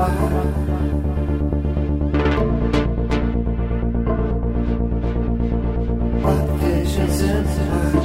What visions in